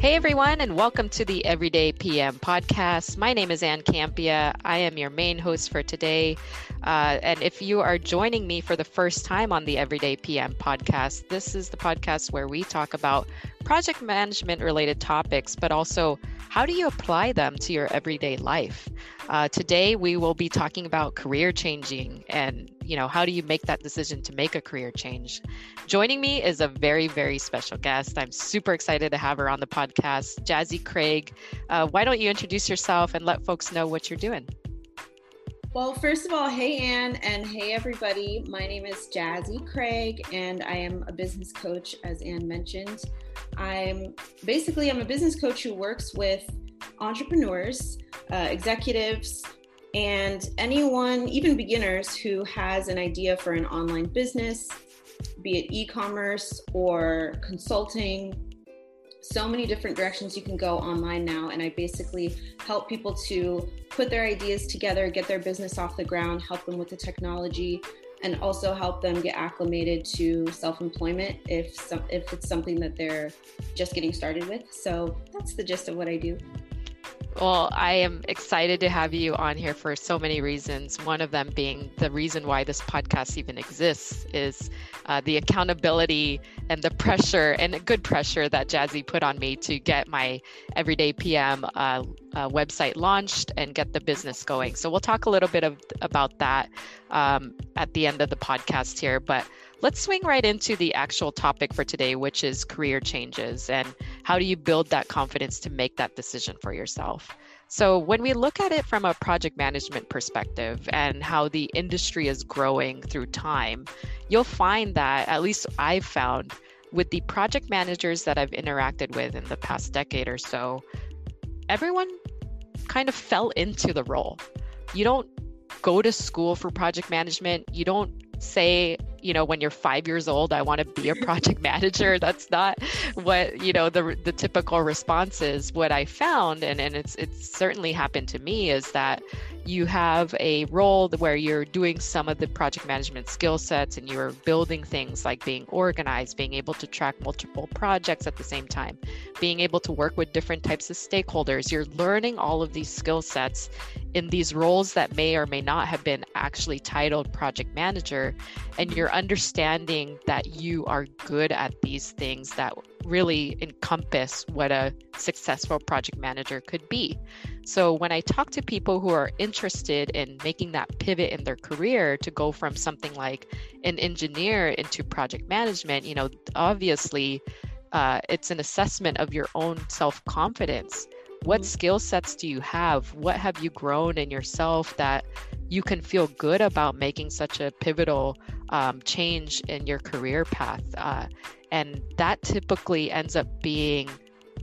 Hey everyone, and welcome to the Everyday PM podcast. My name is Ann Campea. I am your main host for today. Uh, and if you are joining me for the first time on the Everyday PM podcast, this is the podcast where we talk about project management related topics, but also how do you apply them to your everyday life? Uh, today, we will be talking about career changing and you know how do you make that decision to make a career change. Joining me is a very very special guest. I'm super excited to have her on the podcast, Jazzie Craig. Uh, why don't you introduce yourself and let folks know what you're doing? Well, first of all, hey Ann and hey everybody. My name is Jazzie Craig and I am a business coach as Ann mentioned. I'm basically I'm a business coach who works with entrepreneurs, uh, executives, and anyone, even beginners who has an idea for an online business, be it e-commerce or consulting. So many different directions you can go online now, and I basically help people to put their ideas together, get their business off the ground, help them with the technology, and also help them get acclimated to self-employment if if it's something that they're just getting started with. So that's the gist of what I do. Well, I am excited to have you on here for so many reasons. One of them being the reason why this podcast even exists is uh, the accountability and the pressure and good pressure that Jazzie put on me to get my Everyday PM uh, uh, website launched and get the business going. So we'll talk a little bit of, about that um, at the end of the podcast here. But Let's swing right into the actual topic for today, which is career changes and how do you build that confidence to make that decision for yourself. So, when we look at it from a project management perspective and how the industry is growing through time, you'll find that, at least I've found, with the project managers that I've interacted with in the past decade or so, everyone kind of fell into the role. You don't go to school for project management, you don't say you know when you're five years old i want to be a project manager. That's not what you know the the typical response is. What i found and and it's it's certainly happened to me is that you have a role where you're doing some of the project management skill sets and you're building things like being organized, being able to track multiple projects at the same time, being able to work with different types of stakeholders. You're learning all of these skill sets in these roles that may or may not have been actually titled project manager. And you're understanding that you are good at these things that really encompass what a successful project manager could be. So when I talk to people who are interested in making that pivot in their career to go from something like an engineer into project management, you know, obviously uh, it's an assessment of your own self confidence. What mm-hmm. skill sets do you have? What have you grown in yourself that you can feel good about making such a pivotal um, change in your career path? Uh, and that typically ends up being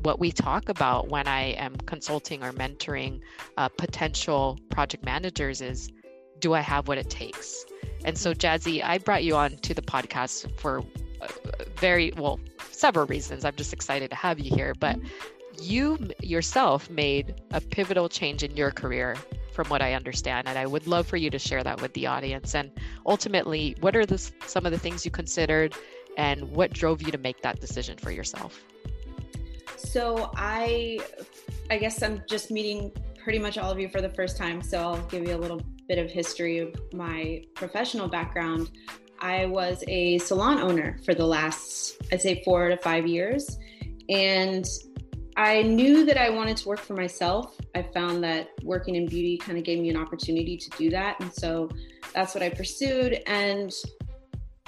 what we talk about when I am consulting or mentoring uh, potential project managers is do I have what it takes? And so, Jazzie, I brought you on to the podcast for uh, very well, several reasons. I'm just excited to have you here. But you yourself made a pivotal change in your career, from what I understand. And I would love for you to share that with the audience. And ultimately, what are the, some of the things you considered and what drove you to make that decision for yourself? So I I guess I'm just meeting pretty much all of you for the first time, so I'll give you a little bit of history of my professional background. I was a salon owner for the last I'd say 4 to 5 years and I knew that I wanted to work for myself. I found that working in beauty kind of gave me an opportunity to do that. And so that's what I pursued. And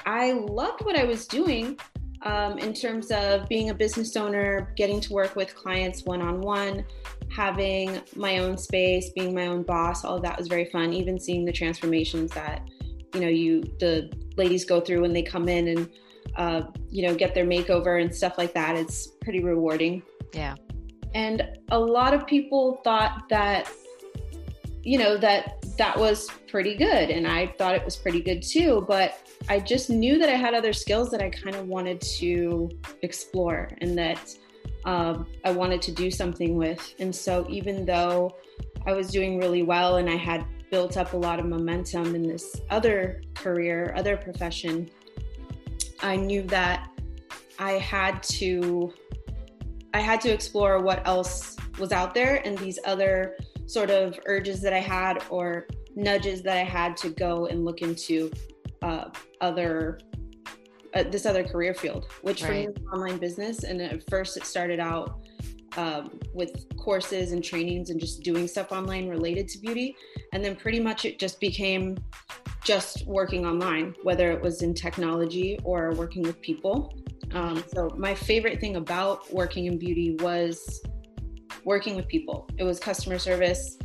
I loved what I was doing um, in terms of being a business owner, getting to work with clients one on one, having my own space, being my own boss. All of that was very fun. Even seeing the transformations that you know you the ladies go through when they come in and uh, you know get their makeover and stuff like that. It's pretty rewarding. Yeah. And a lot of people thought that you know that that was pretty good and i thought it was pretty good too but i just knew that i had other skills that i kind of wanted to explore and that um, i wanted to do something with. And so even though i was doing really well and i had built up a lot of momentum in this other career other profession i knew that i had to I had to explore what else was out there and these other sort of urges that I had or nudges that I had to go and look into uh, other uh, this other career field, which right. for me was online business. And at first, it started out um, with courses and trainings and just doing stuff online related to beauty. And then pretty much it just became just working online, whether it was in technology or working with people. Um, so my favorite thing about working in beauty was working with people. It was customer service.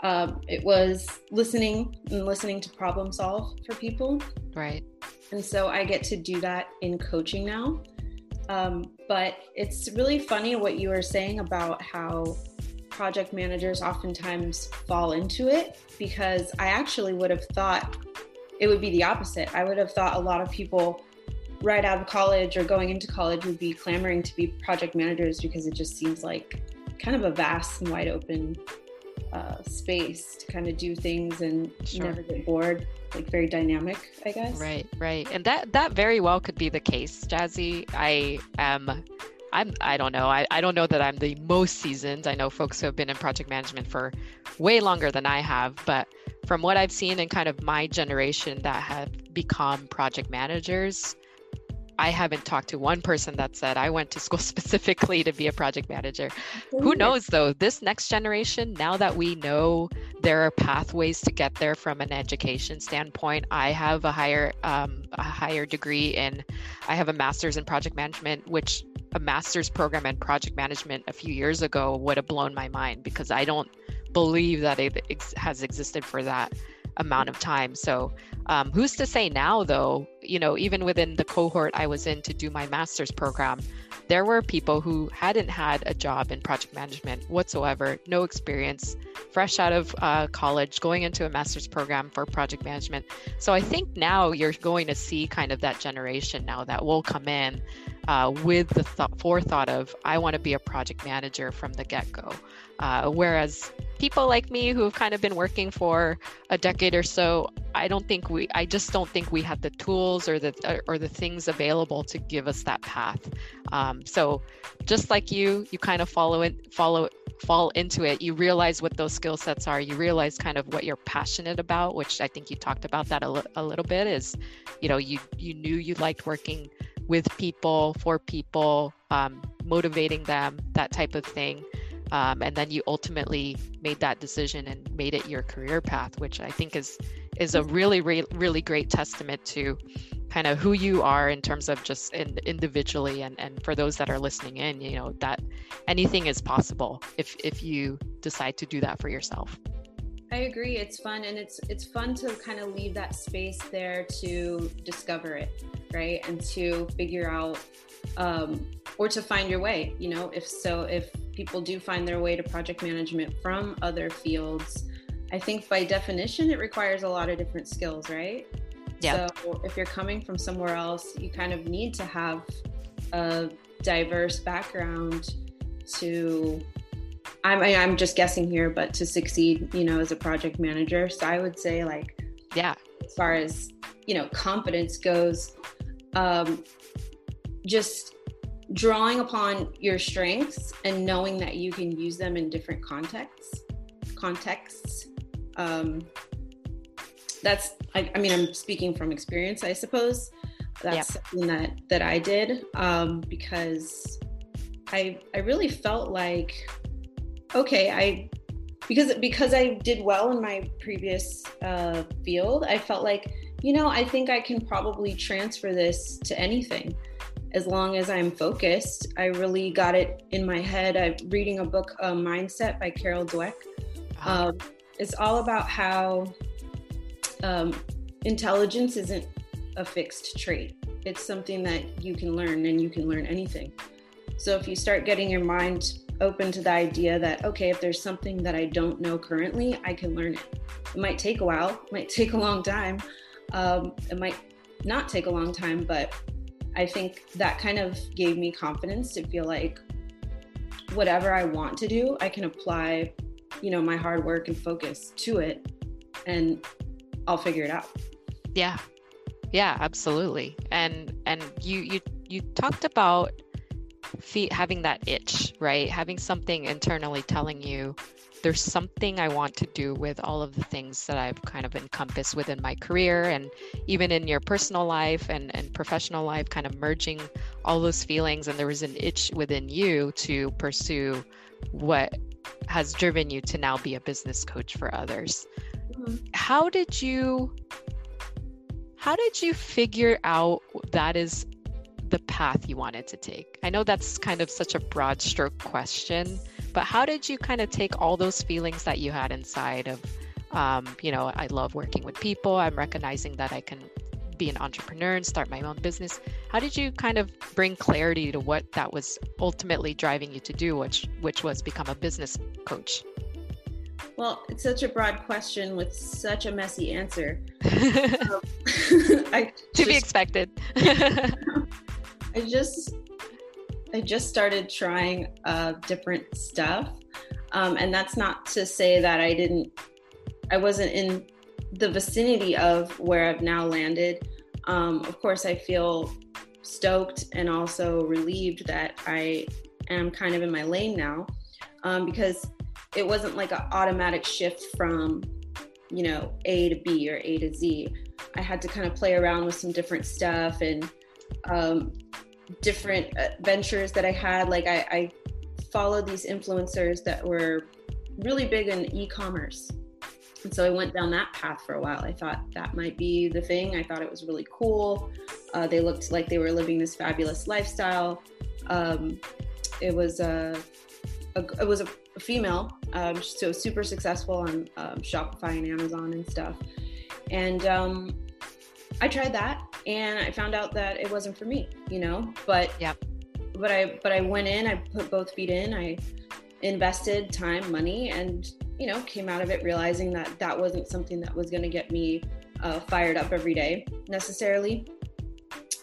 Um, it was listening and listening to problem solve for people. Right. And so I get to do that in coaching now. Um, but it's really funny what you were saying about how project managers oftentimes fall into it because I actually would have thought it would be the opposite. I would have thought a lot of people right out of college or going into college would be clamoring to be project managers because it just seems like kind of a vast and wide open uh, space to kind of do things and sure. never get bored like very dynamic i guess. Right right. And that that very well could be the case jazzie. I am i'm i don't know. I, I don't know that i'm the most seasoned. I know folks who have been in project management for way longer than i have but from what i've seen in kind of my generation that have become project managers I haven't talked to one person that said I went to school specifically to be a project manager. Who knows though, this next generation, now that we know there are pathways to get there from an education standpoint, I have a higher um, a higher degree in I have a master's in project management, which a master's program in project management a few years ago would have blown my mind because I don't believe that it ex- has existed for that amount of time. So, um, who's to say now, though, you know, even within the cohort I was in to do my master's program, there were people who hadn't had a job in project management whatsoever, no experience, fresh out of uh, college, going into a master's program for project management. So I think now you're going to see kind of that generation now that will come in uh, with the th- forethought of, I want to be a project manager from the get go. Uh, whereas people like me who have kind of been working for a decade or so, I don't think we, I just don't think we had the tools or the or the things available to give us that path. Um, so, just like you, you kind of follow it, follow fall into it. You realize what those skill sets are. You realize kind of what you're passionate about, which I think you talked about that a little bit. Is you know you you knew you liked working with people for people, um, motivating them, that type of thing um, and then you ultimately made that decision and made it your career path which i think is is a really re- really great testament to kind of who you are in terms of just in, individually and and for those that are listening in you know that anything is possible if if you decide to do that for yourself I agree. It's fun and it's it's fun to kind of leave that space there to discover it, right? And to figure out um, or to find your way. You know, if so, if people do find their way to project management from other fields, I think by definition it requires a lot of different skills, right? Yeah. So if you're coming from somewhere else, you kind of need to have a diverse background to I'm I'm just guessing here, but to succeed, you know, as a project manager. So I would say like yeah, as far as, you know, confidence goes, um just drawing upon your strengths and knowing that you can use them in different contexts contexts um, that's I, I, mean i'm speaking from experience i suppose that's yeah. something that that i did um, because i i really felt like okay i because because i did well in my previous uh, field i felt like you know i think i can probably transfer this to anything as long as I'm focused. I really got it in my head. I'm reading a book, uh, Mindset by Carol Dweck. Um, it's all about how um, intelligence isn't a fixed trait. It's something that you can learn and you can learn anything. So if you start getting your mind open to the idea that, okay, if there's something that I don't know currently, I can learn it. It might take a while, it might take a long time. Um, it might not take a long time, but I think that kind of gave me confidence to feel like whatever I want to do, I can apply, you know, my hard work and focus to it and I'll figure it out. Yeah. Yeah, absolutely. And and you you you talked about having that itch, right? Having something internally telling you there's something I want to do with all of the things that I've kind of encompassed within my career and even in your personal life and, and professional life, kind of merging all those feelings. And there was an itch within you to pursue what has driven you to now be a business coach for others. Mm-hmm. How did you how did you figure out that is the path you wanted to take? I know that's kind of such a broad stroke question, but how did you kind of take all those feelings that you had inside of, um, you know, I love working with people. I'm recognizing that I can be an entrepreneur and start my own business. How did you kind of bring clarity to what that was ultimately driving you to do, which which was become a business coach? Well, it's such a broad question with such a messy answer. um, I to just, be expected. I just I just started trying uh, different stuff, um, and that's not to say that I didn't. I wasn't in the vicinity of where I've now landed. Um, of course, I feel stoked and also relieved that I am kind of in my lane now, um, because it wasn't like an automatic shift from you know a to b or a to z i had to kind of play around with some different stuff and um, different uh, ventures that i had. Like I, I followed these influencers that were really big in e-commerce. And so i went down that path for a while. I thought that might be the thing. I thought it was really cool. Uh, they looked like they were living this fabulous lifestyle. Um, it was a, a, it was a female, um, so super successful on um, Shopify and Amazon and stuff. And um, I tried that, and I found out that it wasn't for me, you know. But yeah, but I but I went in, I put both feet in, I invested time, money, and you know came out of it realizing that that wasn't something that was going to get me uh, fired up every day necessarily.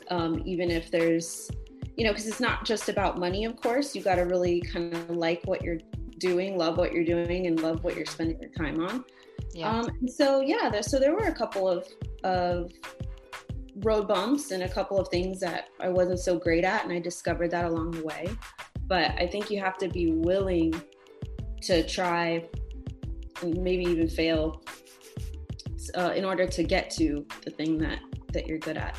Um, even if there's you know because it's not just about money of course you got to really kind of like what you're doing, love what you're doing, and love what you're spending your time on. Yeah. Um, so yeah, there, so there were a couple of of road bumps and a couple of things that I wasn't so great at, and I discovered that along the way. But I think you have to be willing to try, and maybe even fail, uh, in order to get to the thing that that you're good at.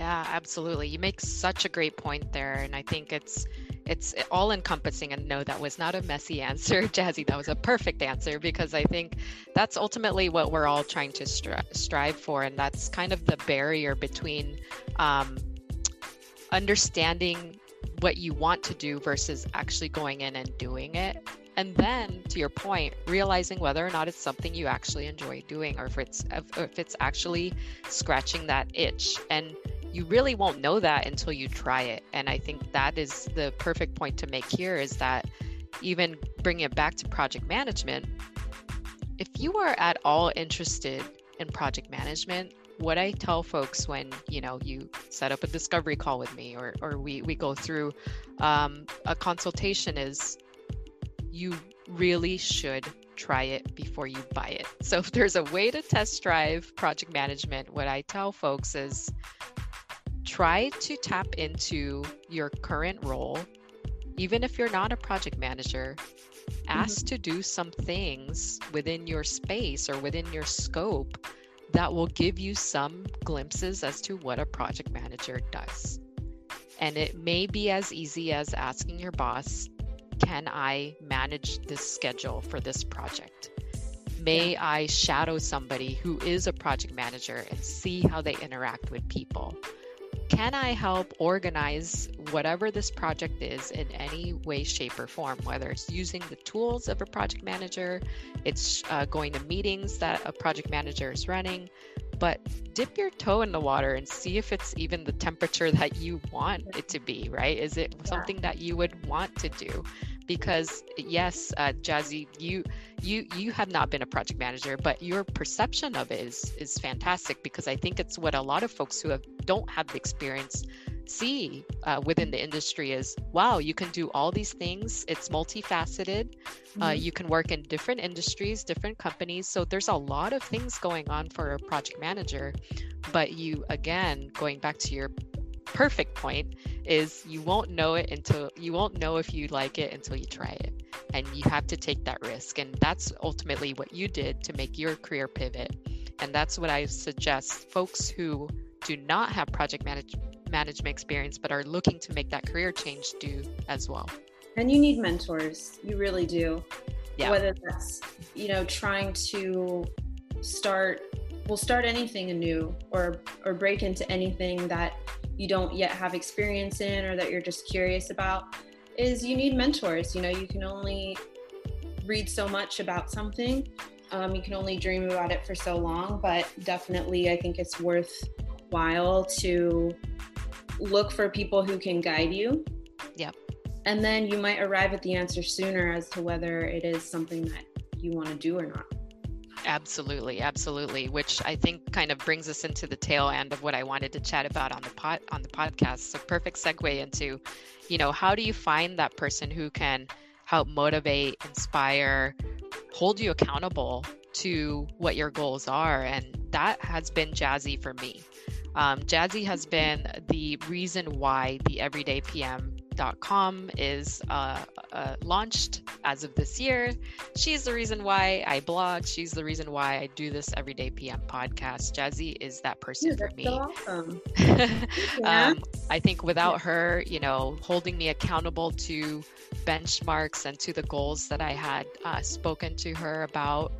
Yeah, absolutely. You make such a great point there, and I think it's it's all encompassing and no that was not a messy answer jazzie. That was a perfect answer because i think that's ultimately what we're all trying to stri- strive for and that's kind of the barrier between um, understanding what you want to do versus actually going in and doing it. And then to your point realizing whether or not it's something you actually enjoy doing or if it's if it's actually scratching that itch. And you really won't know that until you try it. And I think that is the perfect point to make here is that even bringing it back to project management, if you are at all interested in project management, what I tell folks when you know you set up a discovery call with me or or we we go through um, a consultation is you really should try it before you buy it. So if there's a way to test drive project management, what I tell folks is try to tap into your current role, even if you're not a project manager. Ask mm-hmm. to do some things within your space or within your scope that will give you some glimpses as to what a project manager does. And it may be as easy as asking your boss, Can I manage this schedule for this project? May yeah. I shadow somebody who is a project manager and see how they interact with people? Can I help organize whatever this project is in any way, shape, or form? Whether it's using the tools of a project manager, it's uh, going to meetings that a project manager is running, but dip your toe in the water and see if it's even the temperature that you want it to be, right? Is it something that you would want to do? Because yes, uh, Jazzie, you you you have not been a project manager, but your perception of it is is fantastic because I think it's what a lot of folks who have don't have the experience see uh, within the industry is wow you can do all these things. It's multifaceted. Uh, mm-hmm. uh, you can work in different industries different companies. So there's a lot of things going on for a project manager. But you again going back to your perfect point is you won't know it until you won't know if you like it until you try it. And you have to take that risk. And that's ultimately what you did to make your career pivot. And that's what I suggest folks who do not have project manage- management experience but are looking to make that career change do as well. And you need mentors. You really do. Yeah. Whether that's, you know, trying to start we'll start anything anew or or break into anything that you don't yet have experience in or that you're just curious about is you need mentors. You know you can only read so much about something. Um, you can only dream about it for so long but definitely i think it's worthwhile to look for people who can guide you. Yep. And then you might arrive at the answer sooner as to whether it is something that you want to do or not Absolutely, absolutely. Which I think kind of brings us into the tail end of what I wanted to chat about on the pot on the podcast. So perfect segue into, you know, how do you find that person who can help motivate, inspire, hold you accountable to what your goals are? And that has been Jazzie for me. Um, Jazzie has been the reason why the Everyday PM com is uh, uh, launched as of this year. She's the reason why I blog. She's the reason why I do this Everyday PM podcast. Jazzie is that person for me. So awesome. yeah. um, I think without her, you know, holding me accountable to benchmarks and to the goals that I had uh, spoken to her about,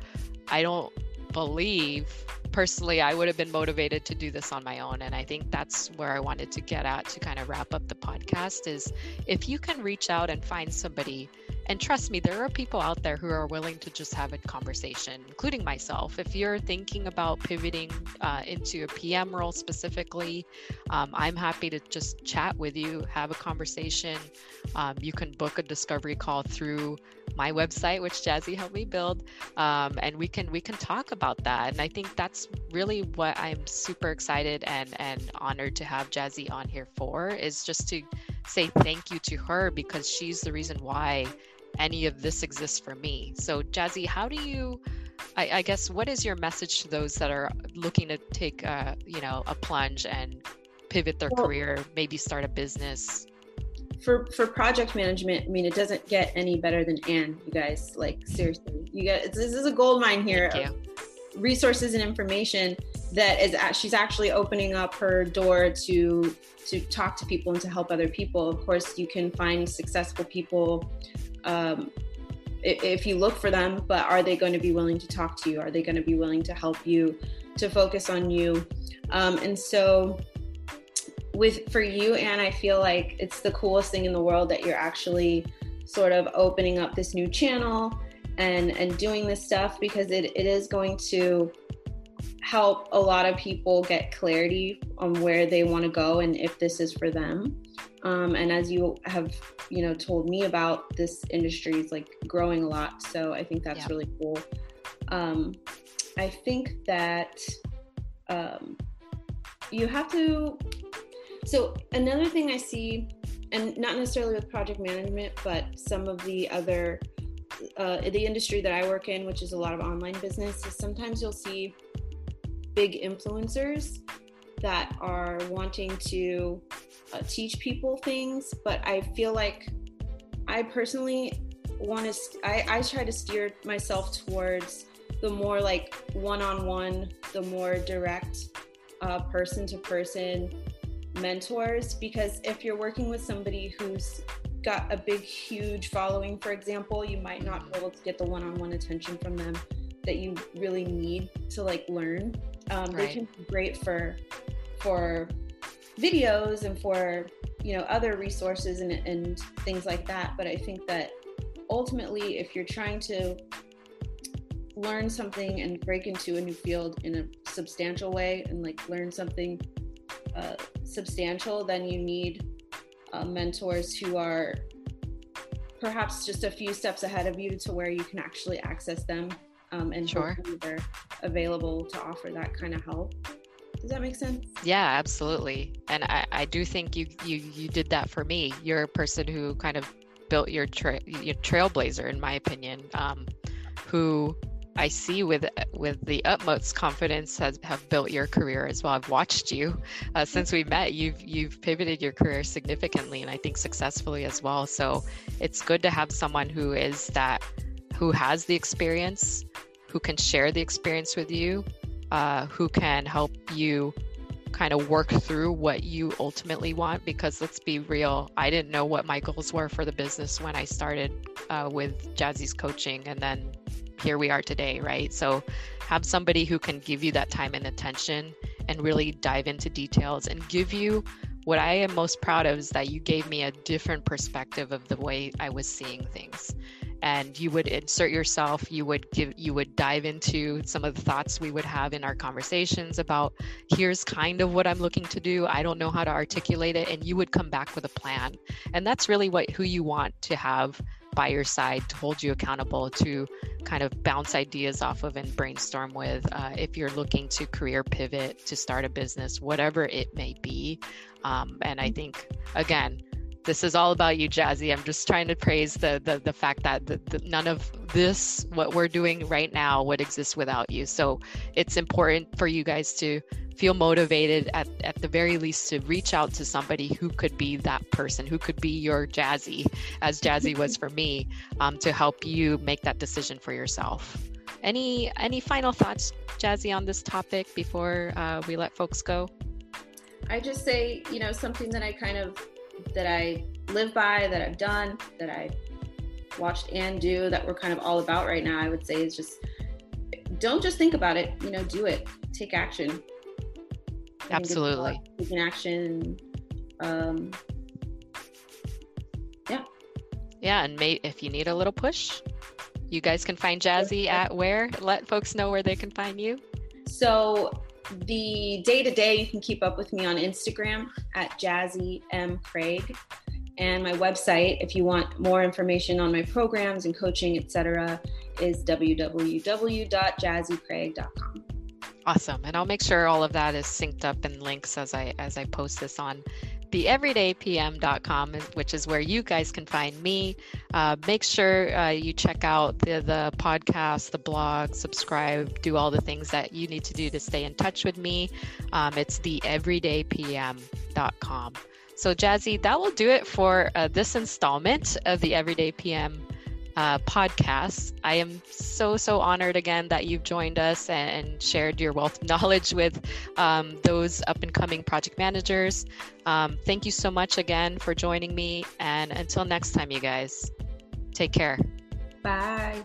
I don't believe personally I would have been motivated to do this on my own. And I think that's where I wanted to get at to kind of wrap up the podcast is if you can reach out and find somebody and trust me, there are people out there who are willing to just have a conversation, including myself. If you're thinking about pivoting uh, into a PM role specifically, um, I'm happy to just chat with you, have a conversation. Um, you can book a discovery call through my website, which Jazzie helped me build, um, and we can we can talk about that. And I think that's really what I'm super excited and and honored to have Jazzie on here for is just to say thank you to her because she's the reason why any of this exists for me. So, Jazzie, how do you? I, I guess what is your message to those that are looking to take, a, you know, a plunge and pivot their well, career, maybe start a business? For for project management, I mean, it doesn't get any better than Ann. You guys, like seriously, you get this is a gold mine here. Resources and information that is she's actually opening up her door to to talk to people and to help other people. Of course, you can find successful people um, if you look for them, but are they going to be willing to talk to you? Are they going to be willing to help you to focus on you? Um, and so, with for you, and I feel like it's the coolest thing in the world that you're actually sort of opening up this new channel and and doing this stuff because it, it is going to help a lot of people get clarity on where they want to go and if this is for them. Um, and as you have, you know, told me about, this industry is like growing a lot. So I think that's yeah. really cool. Um, I think that um, you have to. So another thing I see, and not necessarily with project management, but some of the other uh, the industry that I work in, which is a lot of online business, is sometimes you'll see big influencers that are wanting to uh, teach people things, but I feel like I personally want to, I, I try to steer myself towards the more like one on one, the more direct person to person mentors. Because if you're working with somebody who's got a big, huge following, for example, you might not be able to get the one on one attention from them that you really need to like learn. Um, right. They can be great for for videos and for you know other resources and, and things like that but i think that ultimately if you're trying to learn something and break into a new field in a substantial way and like learn something uh, substantial then you need uh, mentors who are perhaps just a few steps ahead of you to where you can actually access them um, and sure. they're available to offer that kind of help does that make sense? Yeah, absolutely. And I, I do think you, you you did that for me. You're a person who kind of built your tra- your trailblazer, in my opinion. Um, who I see with with the utmost confidence has have built your career as well. I've watched you uh, since we met. You've you've pivoted your career significantly, and I think successfully as well. So it's good to have someone who is that who has the experience, who can share the experience with you, uh, who can help you kind of work through what you ultimately want because let's be real i didn't know what my goals were for the business when i started uh, with jazzie's coaching and then here we are today right? So have somebody who can give you that time and attention and really dive into details and give you what i am most proud of is that you gave me a different perspective of the way i was seeing things and you would insert yourself you would give you would dive into some of the thoughts we would have in our conversations about here's kind of what i'm looking to do. I don't know how to articulate it and you would come back with a plan. And that's really what who you want to have by your side to hold you accountable to kind of bounce ideas off of and brainstorm with uh, if you're looking to career pivot to start a business whatever it may be. Um, and i think again this is all about you jazzie. I'm just trying to praise the the, the fact that the, the, none of this what we're doing right now would exist without you. So it's important for you guys to feel motivated at, at the very least to reach out to somebody who could be that person who could be your jazzie as jazzie was for me um, to help you make that decision for yourself. Any any final thoughts jazzie on this topic before uh, we let folks go? I just say you know something that i kind of that I live by, that I've done, that I watched and do, that we're kind of all about right now, I would say is just don't just think about it, you know, do it, take action. Absolutely. Taking action. Um, yeah. Yeah. And may, if you need a little push, you guys can find Jazzie at where? Let folks know where they can find you. So the day to day, you can keep up with me on Instagram at Jazzy M. Craig. And my website, if you want more information on my programs and coaching, etc., is www.jazzycraig.com. Awesome. And I'll make sure all of that is synced up in links as I as I post this on theeverydaypm.com, which is where you guys can find me. Uh, make sure uh, you check out the, the podcast, the blog, subscribe, do all the things that you need to do to stay in touch with me. Um, it's theeverydaypm.com. So, Jazzie, that will do it for uh, this installment of the Everyday PM uh, podcast. I am so, so honored again that you've joined us and shared your wealth of knowledge with um, those up and coming project managers. Um, thank you so much again for joining me. And until next time, you guys, take care. Bye.